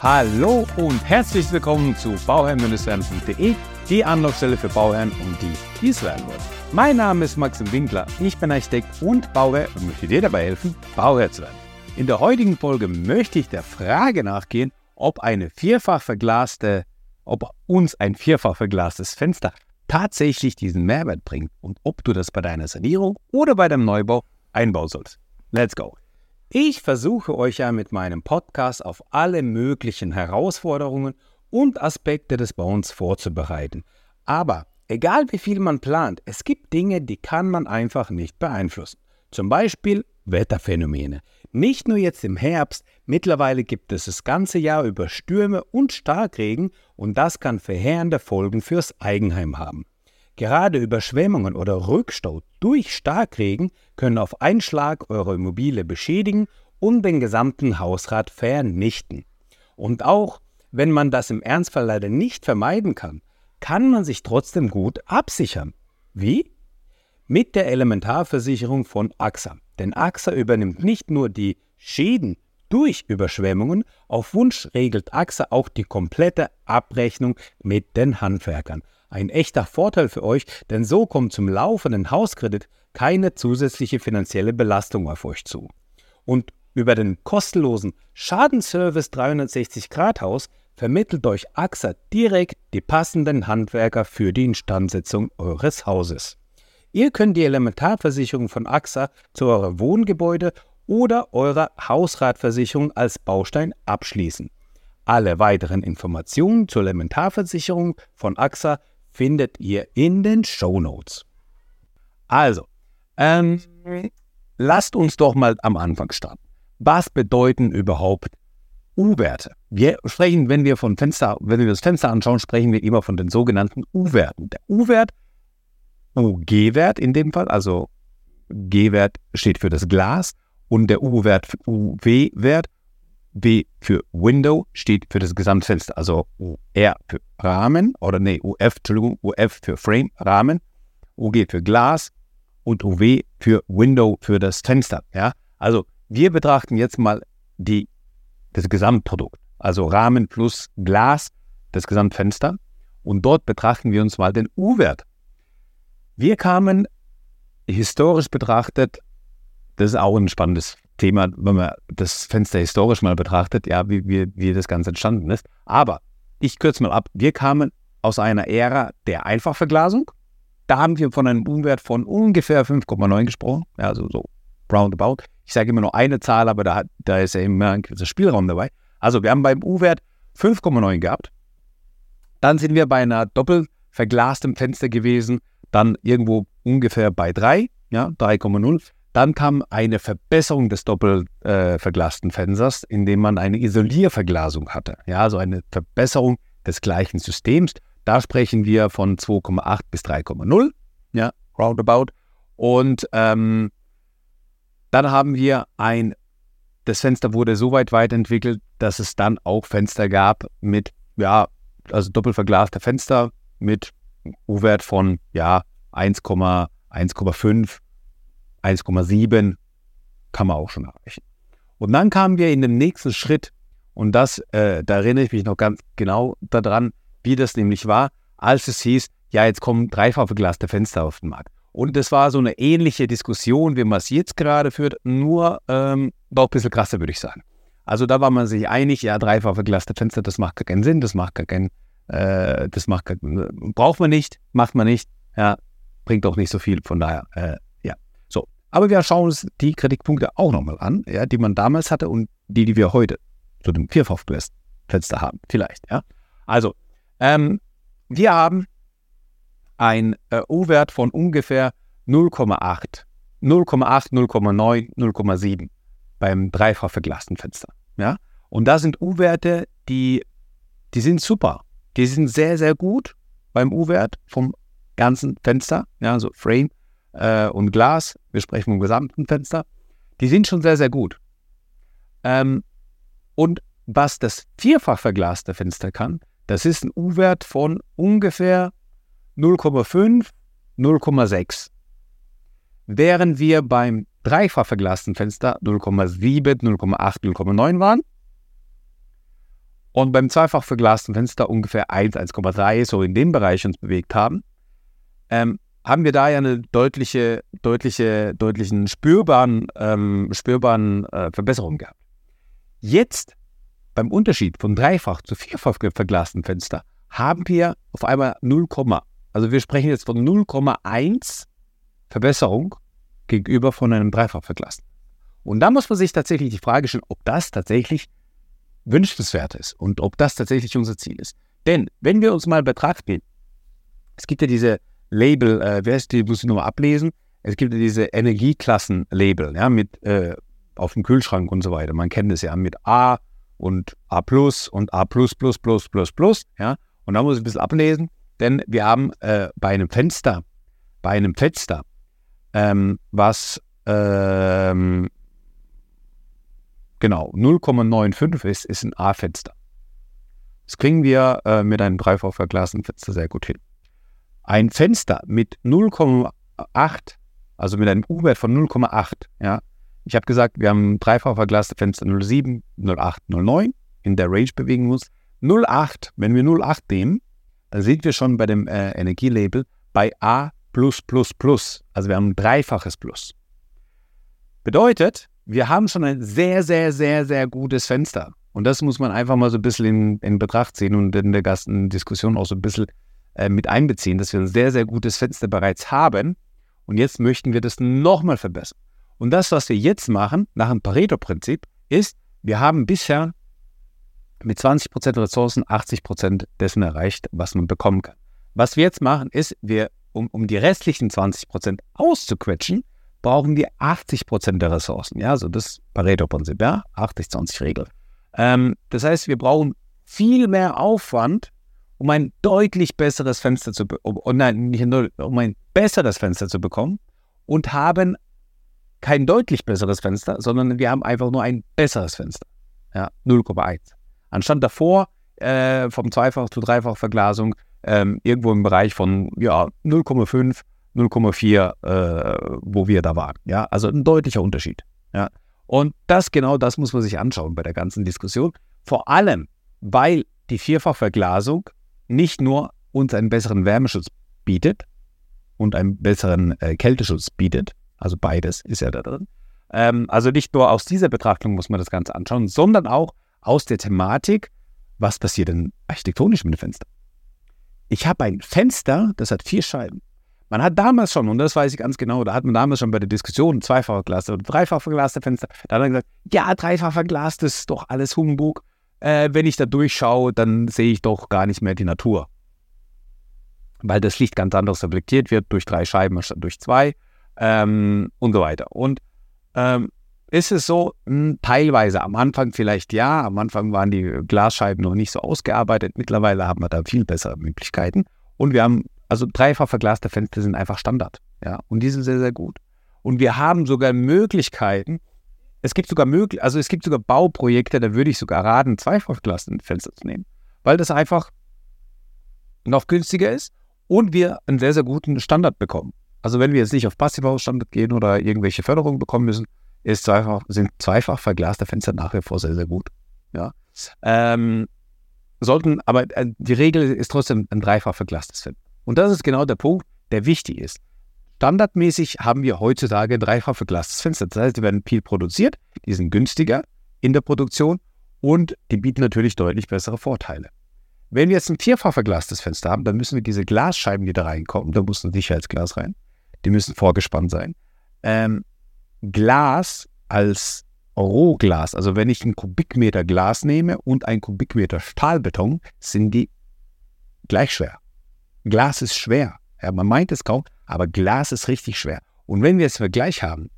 Hallo und herzlich willkommen zu bauherrn-werden.de, die Anlaufstelle für Bauherren und die, die es werden wollen. Mein Name ist Maxim Winkler, ich bin Architekt und Bauherr und möchte dir dabei helfen, Bauherr zu werden. In der heutigen Folge möchte ich der Frage nachgehen, ob eine vierfach verglaste, ob uns ein vierfach verglastes Fenster tatsächlich diesen Mehrwert bringt und ob du das bei deiner Sanierung oder bei deinem Neubau einbauen sollst. Let's go! Ich versuche euch ja mit meinem Podcast auf alle möglichen Herausforderungen und Aspekte des Bauens vorzubereiten. Aber egal wie viel man plant, es gibt Dinge, die kann man einfach nicht beeinflussen. Zum Beispiel Wetterphänomene. Nicht nur jetzt im Herbst, mittlerweile gibt es das ganze Jahr über Stürme und Starkregen und das kann verheerende Folgen fürs Eigenheim haben. Gerade Überschwemmungen oder Rückstau durch Starkregen können auf einen Schlag eure Immobilie beschädigen und den gesamten Hausrat vernichten. Und auch wenn man das im Ernstfall leider nicht vermeiden kann, kann man sich trotzdem gut absichern. Wie? Mit der Elementarversicherung von AXA. Denn AXA übernimmt nicht nur die Schäden durch Überschwemmungen, auf Wunsch regelt AXA auch die komplette Abrechnung mit den Handwerkern. Ein echter Vorteil für euch, denn so kommt zum laufenden Hauskredit keine zusätzliche finanzielle Belastung auf euch zu. Und über den kostenlosen Schadenservice 360 Grad Haus vermittelt euch AXA direkt die passenden Handwerker für die Instandsetzung eures Hauses. Ihr könnt die Elementarversicherung von AXA zu eurem Wohngebäude oder eurer Hausratversicherung als Baustein abschließen. Alle weiteren Informationen zur Elementarversicherung von AXA findet ihr in den Show Notes. Also, ähm, lasst uns doch mal am Anfang starten. Was bedeuten überhaupt U-Werte? Wir sprechen, wenn wir von Fenster, wenn wir das Fenster anschauen, sprechen wir immer von den sogenannten U-Werten. Der U-Wert, UG-Wert in dem Fall, also G-Wert steht für das Glas und der U-Wert, UW-Wert W für Window steht für das Gesamtfenster, also UR für Rahmen oder nee, UF, Entschuldigung, UF für Frame, Rahmen, UG für Glas und UW für Window für das Fenster. Ja? Also wir betrachten jetzt mal die, das Gesamtprodukt, also Rahmen plus Glas, das Gesamtfenster und dort betrachten wir uns mal den U-Wert. Wir kamen historisch betrachtet, das ist auch ein spannendes Thema, wenn man das Fenster historisch mal betrachtet, ja, wie, wie, wie das Ganze entstanden ist. Aber ich kürze mal ab. Wir kamen aus einer Ära der Einfachverglasung. Da haben wir von einem Umwert von ungefähr 5,9 gesprochen, also so roundabout. Ich sage immer nur eine Zahl, aber da, da ist ja immer ein gewisser Spielraum dabei. Also wir haben beim U-Wert 5,9 gehabt. Dann sind wir bei einer doppelt verglastem Fenster gewesen, dann irgendwo ungefähr bei 3, ja, 3,0. Dann kam eine Verbesserung des doppelt äh, Fensters, indem man eine Isolierverglasung hatte. Ja, also eine Verbesserung des gleichen Systems. Da sprechen wir von 2,8 bis 3,0, ja, roundabout. Und ähm, dann haben wir ein, das Fenster wurde so weit weiterentwickelt, dass es dann auch Fenster gab mit, ja, also doppelt verglaste Fenster mit U-Wert von, ja, 1,1,5 1,7 kann man auch schon erreichen. Und dann kamen wir in den nächsten Schritt und das, äh, da erinnere ich mich noch ganz genau daran, wie das nämlich war, als es hieß, ja, jetzt kommen dreifach verglaste Fenster auf den Markt. Und das war so eine ähnliche Diskussion, wie man es jetzt gerade führt, nur ähm, doch ein bisschen krasser, würde ich sagen. Also da war man sich einig, ja, dreifach verglaste Fenster, das macht gar keinen Sinn, das macht gar keinen, äh, das macht gar, braucht man nicht, macht man nicht, ja, bringt auch nicht so viel, von daher äh, aber wir schauen uns die Kritikpunkte auch nochmal an, ja, die man damals hatte und die, die wir heute zu dem Vierfachfenster haben. Vielleicht, ja. Also, ähm, wir haben ein äh, U-Wert von ungefähr 0,8. 0,8, 0,9, 0,7 beim dreifach verglasten Fenster. Ja? Und da sind U-Werte, die, die sind super. Die sind sehr, sehr gut beim U-Wert vom ganzen Fenster, ja, also Frame äh, und Glas, wir sprechen vom gesamten Fenster, die sind schon sehr, sehr gut. Ähm, und was das vierfach verglaste Fenster kann, das ist ein U-Wert von ungefähr 0,5, 0,6. Während wir beim dreifach verglasten Fenster 0,7, 0,8, 0,9 waren. und beim zweifach verglasten Fenster ungefähr 1, 1,3, so in dem Bereich uns bewegt haben, ähm, haben wir da ja eine deutliche, deutliche, deutlichen spürbaren, ähm, spürbaren äh, Verbesserung gehabt. Jetzt beim Unterschied von dreifach zu vierfach verglasten Fenster haben wir auf einmal 0, also wir sprechen jetzt von 0,1 Verbesserung gegenüber von einem dreifach verglasten. Und da muss man sich tatsächlich die Frage stellen, ob das tatsächlich wünschenswert ist und ob das tatsächlich unser Ziel ist. Denn wenn wir uns mal betrachten, es gibt ja diese Label, äh, wer ist die, muss ich nochmal ablesen, es gibt ja diese Energieklassen-Label, ja, mit äh, auf dem Kühlschrank und so weiter. Man kennt es ja mit A und A plus und A plus plus plus plus plus, ja. Und da muss ich ein bisschen ablesen, denn wir haben äh, bei einem Fenster, bei einem Fenster, ähm, was ähm, genau 0,95 ist, ist ein A-Fenster. Das kriegen wir äh, mit einem dreifach verglasten Fenster sehr gut hin. Ein Fenster mit 0,8, also mit einem U-Wert von 0,8, ja. Ich habe gesagt, wir haben dreifach verglaste Fenster 07, 08, 09 in der Range bewegen muss. 08, wenn wir 08 nehmen, dann sind wir schon bei dem äh, Energielabel bei A. Also wir haben ein dreifaches Plus. Bedeutet, wir haben schon ein sehr, sehr, sehr, sehr gutes Fenster. Und das muss man einfach mal so ein bisschen in, in Betracht ziehen und in der ganzen Diskussion auch so ein bisschen äh, mit einbeziehen, dass wir ein sehr, sehr gutes Fenster bereits haben. Und jetzt möchten wir das nochmal verbessern. Und das, was wir jetzt machen, nach dem Pareto-Prinzip, ist, wir haben bisher mit 20% Ressourcen 80% dessen erreicht, was man bekommen kann. Was wir jetzt machen, ist, wir, um, um die restlichen 20% auszuquetschen, brauchen wir 80 Prozent der Ressourcen. Ja, also das Pareto-Prinzip, ja, 80-20-Regel. Ähm, das heißt, wir brauchen viel mehr Aufwand, um ein deutlich besseres Fenster zu um, nein, nicht nur, um ein besseres Fenster zu bekommen und haben kein deutlich besseres Fenster, sondern wir haben einfach nur ein besseres Fenster. Ja, 0,1. Anstatt davor äh, vom Zweifach- zu Dreifach-Verglasung ähm, irgendwo im Bereich von ja, 0,5 0,4, äh, wo wir da waren. Ja, also ein deutlicher Unterschied. Ja, und das genau das muss man sich anschauen bei der ganzen Diskussion. Vor allem, weil die Vierfachverglasung nicht nur uns einen besseren Wärmeschutz bietet und einen besseren äh, Kälteschutz bietet, also beides ist ja da drin. Ähm, also nicht nur aus dieser Betrachtung muss man das Ganze anschauen, sondern auch aus der Thematik, was passiert denn architektonisch mit dem Fenster. Ich habe ein Fenster, das hat vier Scheiben. Man hat damals schon, und das weiß ich ganz genau, da hat man damals schon bei der Diskussion zweifach verglaste oder dreifach verglaste Fenster, da hat man gesagt, ja, dreifach verglast ist doch alles Humbug. Äh, wenn ich da durchschaue, dann sehe ich doch gar nicht mehr die Natur. Weil das Licht ganz anders reflektiert wird durch drei Scheiben anstatt durch zwei ähm, und so weiter. Und ähm, ist es so, mh, hm, teilweise am Anfang vielleicht ja, am Anfang waren die Glasscheiben noch nicht so ausgearbeitet, mittlerweile haben wir da viel bessere Möglichkeiten. Und wir haben also dreifach verglaste Fenster sind einfach Standard. Ja, und die sind sehr, sehr gut. Und wir haben sogar Möglichkeiten, es gibt sogar möglich, also es gibt sogar Bauprojekte, da würde ich sogar raten, zweifach verglaste Fenster zu nehmen, weil das einfach noch günstiger ist und wir einen sehr, sehr guten Standard bekommen. Also wenn wir jetzt nicht auf Passivhausstandard gehen oder irgendwelche Förderungen bekommen müssen, ist zweifach, sind zweifach verglaste Fenster nach wie vor sehr, sehr gut. Ja. Ähm, sollten, aber äh, die Regel ist trotzdem ein dreifach verglastes Fenster. Und das ist genau der Punkt, der wichtig ist. Standardmäßig haben wir heutzutage dreifach verglastes Fenster. Das heißt, die werden viel produziert, die sind günstiger in der Produktion und die bieten natürlich deutlich bessere Vorteile. Wenn wir jetzt ein vierfach verglastes Fenster haben, dann müssen wir diese Glasscheiben, die da reinkommen, da muss ein Sicherheitsglas rein, die müssen vorgespannt sein. Ähm, Glas als Rohglas, also wenn ich einen Kubikmeter Glas nehme und einen Kubikmeter Stahlbeton, sind die gleich schwer. Glas ist schwer. Ja, man meint es kaum, aber Glas ist richtig schwer. Und wenn wir jetzt Vergleich haben,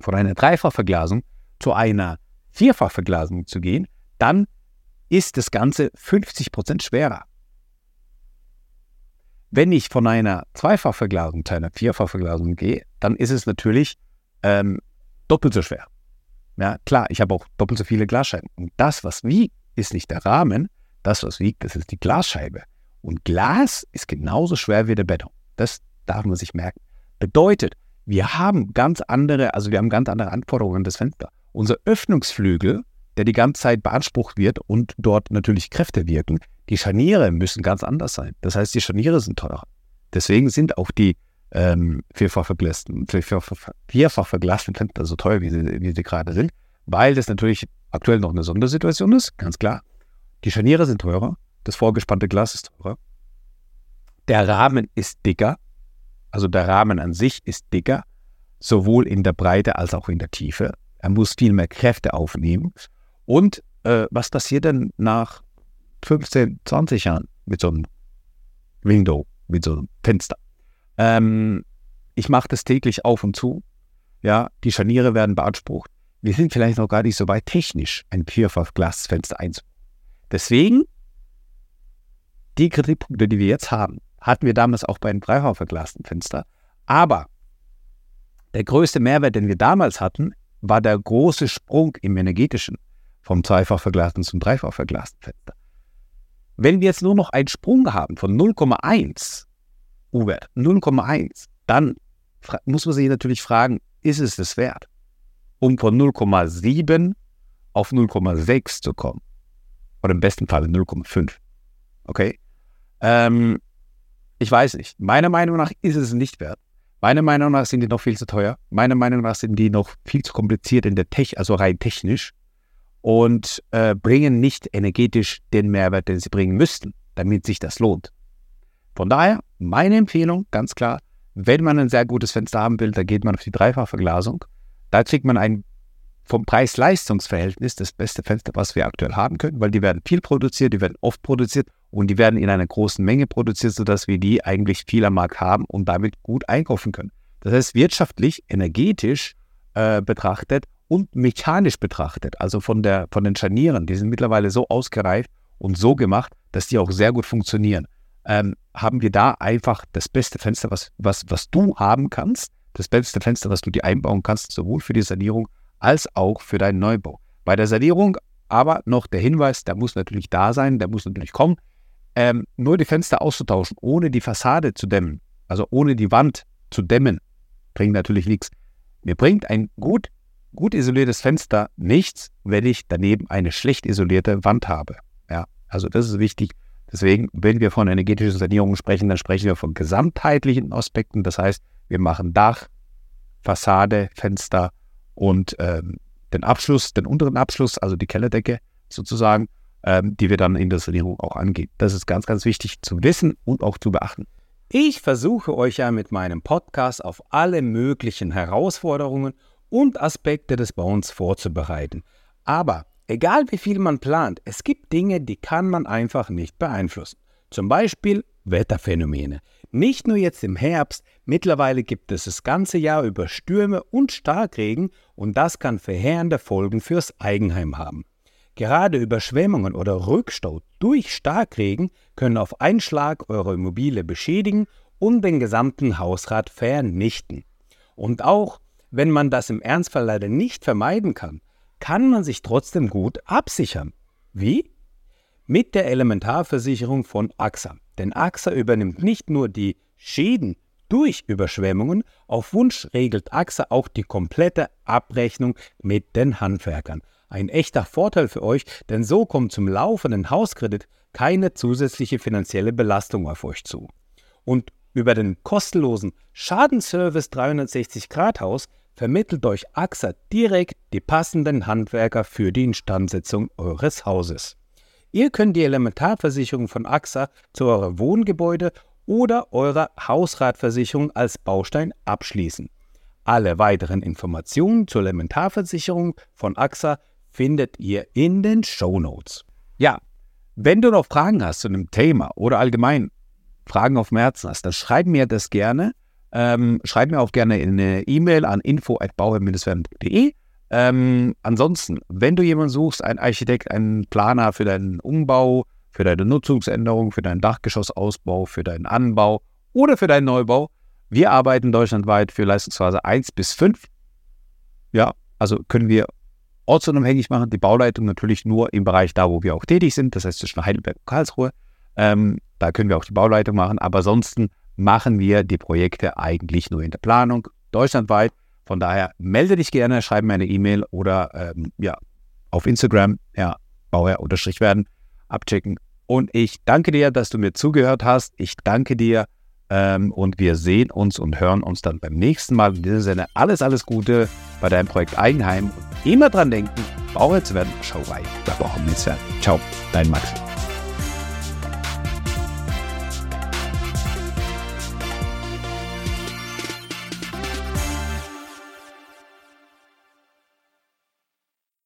von einer Dreifachverglasung zu einer Vierfachverglasung zu gehen, dann ist das Ganze 50% schwerer. Wenn ich von einer Zweifachverglasung zu einer Vierfachverglasung gehe, dann ist es natürlich ähm, doppelt so schwer. Ja, klar, ich habe auch doppelt so viele Glasscheiben. Und das, was wiegt, ist nicht der Rahmen. Das, was wiegt, das ist die Glasscheibe. Und Glas ist genauso schwer wie der Beton. Das darf man sich merken. Bedeutet, wir haben ganz andere, also wir haben ganz andere Anforderungen an das Fenster. Unser Öffnungsflügel der die ganze Zeit beansprucht wird und dort natürlich Kräfte wirken. Die Scharniere müssen ganz anders sein. Das heißt, die Scharniere sind teurer. Deswegen sind auch die ähm, vierfach verglasten, vierfach, verglasten Fenster so teuer, wie sie, wie sie gerade sind, weil das natürlich aktuell noch eine Sondersituation ist, ganz klar. Die Scharniere sind teurer, das vorgespannte Glas ist teurer. Der Rahmen ist dicker, also der Rahmen an sich ist dicker, sowohl in der Breite als auch in der Tiefe. Er muss viel mehr Kräfte aufnehmen. Und äh, was passiert denn nach 15, 20 Jahren mit so einem Window, mit so einem Fenster? Ähm, ich mache das täglich auf und zu. Ja, die Scharniere werden beansprucht. Wir sind vielleicht noch gar nicht so weit technisch, ein Vierfach-Glasfenster einzubauen. Deswegen, die Kritikpunkte, die wir jetzt haben, hatten wir damals auch bei einem dreifach verglasten Fenster. Aber der größte Mehrwert, den wir damals hatten, war der große Sprung im energetischen vom zweifach verglasten zum dreifach verglasten Fenster. Wenn wir jetzt nur noch einen Sprung haben von 0,1 U-Wert, 0,1, dann muss man sich natürlich fragen, ist es das wert, um von 0,7 auf 0,6 zu kommen? Oder im besten Fall 0,5. Okay? Ähm, ich weiß nicht. Meiner Meinung nach ist es nicht wert. Meiner Meinung nach sind die noch viel zu teuer. Meiner Meinung nach sind die noch viel zu kompliziert in der Tech, also rein technisch und äh, bringen nicht energetisch den Mehrwert, den sie bringen müssten, damit sich das lohnt. Von daher, meine Empfehlung, ganz klar, wenn man ein sehr gutes Fenster haben will, dann geht man auf die Dreifachverglasung. Da kriegt man ein vom Preis-Leistungs-Verhältnis das beste Fenster, was wir aktuell haben können, weil die werden viel produziert, die werden oft produziert und die werden in einer großen Menge produziert, sodass wir die eigentlich viel am Markt haben und damit gut einkaufen können. Das heißt, wirtschaftlich, energetisch äh, betrachtet und mechanisch betrachtet, also von, der, von den Scharnieren, die sind mittlerweile so ausgereift und so gemacht, dass die auch sehr gut funktionieren. Ähm, haben wir da einfach das beste Fenster, was, was, was du haben kannst, das beste Fenster, was du dir einbauen kannst, sowohl für die Sanierung als auch für deinen Neubau. Bei der Sanierung aber noch der Hinweis, der muss natürlich da sein, der muss natürlich kommen ähm, nur die Fenster auszutauschen, ohne die Fassade zu dämmen, also ohne die Wand zu dämmen, bringt natürlich nichts. Mir bringt ein gut, gut isoliertes Fenster nichts, wenn ich daneben eine schlecht isolierte Wand habe. Ja, also das ist wichtig. Deswegen, wenn wir von energetischer Sanierung sprechen, dann sprechen wir von gesamtheitlichen Aspekten. Das heißt, wir machen Dach, Fassade, Fenster und ähm, den Abschluss, den unteren Abschluss, also die Kellerdecke sozusagen ähm, die wir dann in der Sanierung auch angehen. Das ist ganz, ganz wichtig zu wissen und auch zu beachten. Ich versuche euch ja mit meinem Podcast auf alle möglichen Herausforderungen und Aspekte des Bauens vorzubereiten. Aber egal wie viel man plant, es gibt Dinge, die kann man einfach nicht beeinflussen. Zum Beispiel Wetterphänomene. Nicht nur jetzt im Herbst, mittlerweile gibt es das ganze Jahr über Stürme und Starkregen und das kann verheerende Folgen fürs Eigenheim haben. Gerade Überschwemmungen oder Rückstau durch Starkregen können auf einen Schlag eure Immobilie beschädigen und den gesamten Hausrat vernichten. Und auch wenn man das im Ernstfall leider nicht vermeiden kann, kann man sich trotzdem gut absichern. Wie? Mit der Elementarversicherung von AXA. Denn AXA übernimmt nicht nur die Schäden durch Überschwemmungen, auf Wunsch regelt AXA auch die komplette Abrechnung mit den Handwerkern. Ein echter Vorteil für euch, denn so kommt zum laufenden Hauskredit keine zusätzliche finanzielle Belastung auf euch zu. Und über den kostenlosen Schadenservice 360 Grad Haus vermittelt euch AXA direkt die passenden Handwerker für die Instandsetzung eures Hauses. Ihr könnt die Elementarversicherung von AXA zu eurem Wohngebäude oder eurer Hausratversicherung als Baustein abschließen. Alle weiteren Informationen zur Elementarversicherung von AXA findet ihr in den Show Notes. Ja, wenn du noch Fragen hast zu einem Thema oder allgemein Fragen auf dem Herzen hast, dann schreib mir das gerne. Ähm, schreib mir auch gerne eine E-Mail an info.bauherr-werden.de. Ähm, ansonsten, wenn du jemanden suchst, einen Architekt, einen Planer für deinen Umbau, für deine Nutzungsänderung, für deinen Dachgeschossausbau, für deinen Anbau oder für deinen Neubau, wir arbeiten deutschlandweit für Leistungsphase 1 bis 5. Ja, also können wir ortsunabhängig machen. Die Bauleitung natürlich nur im Bereich da, wo wir auch tätig sind, das heißt zwischen Heidelberg und Karlsruhe. Ähm, da können wir auch die Bauleitung machen, aber ansonsten machen wir die Projekte eigentlich nur in der Planung, deutschlandweit. Von daher melde dich gerne, schreib mir eine E-Mail oder ähm, ja, auf Instagram, ja, Bauherr-werden, abchecken. Und ich danke dir, dass du mir zugehört hast. Ich danke dir ähm, und wir sehen uns und hören uns dann beim nächsten Mal. In diesem Sinne, alles, alles Gute bei deinem Projekt Eigenheim. Und immer dran denken, Bauherr zu werden, schau rein, da brauchen wir. Ciao, dein Max.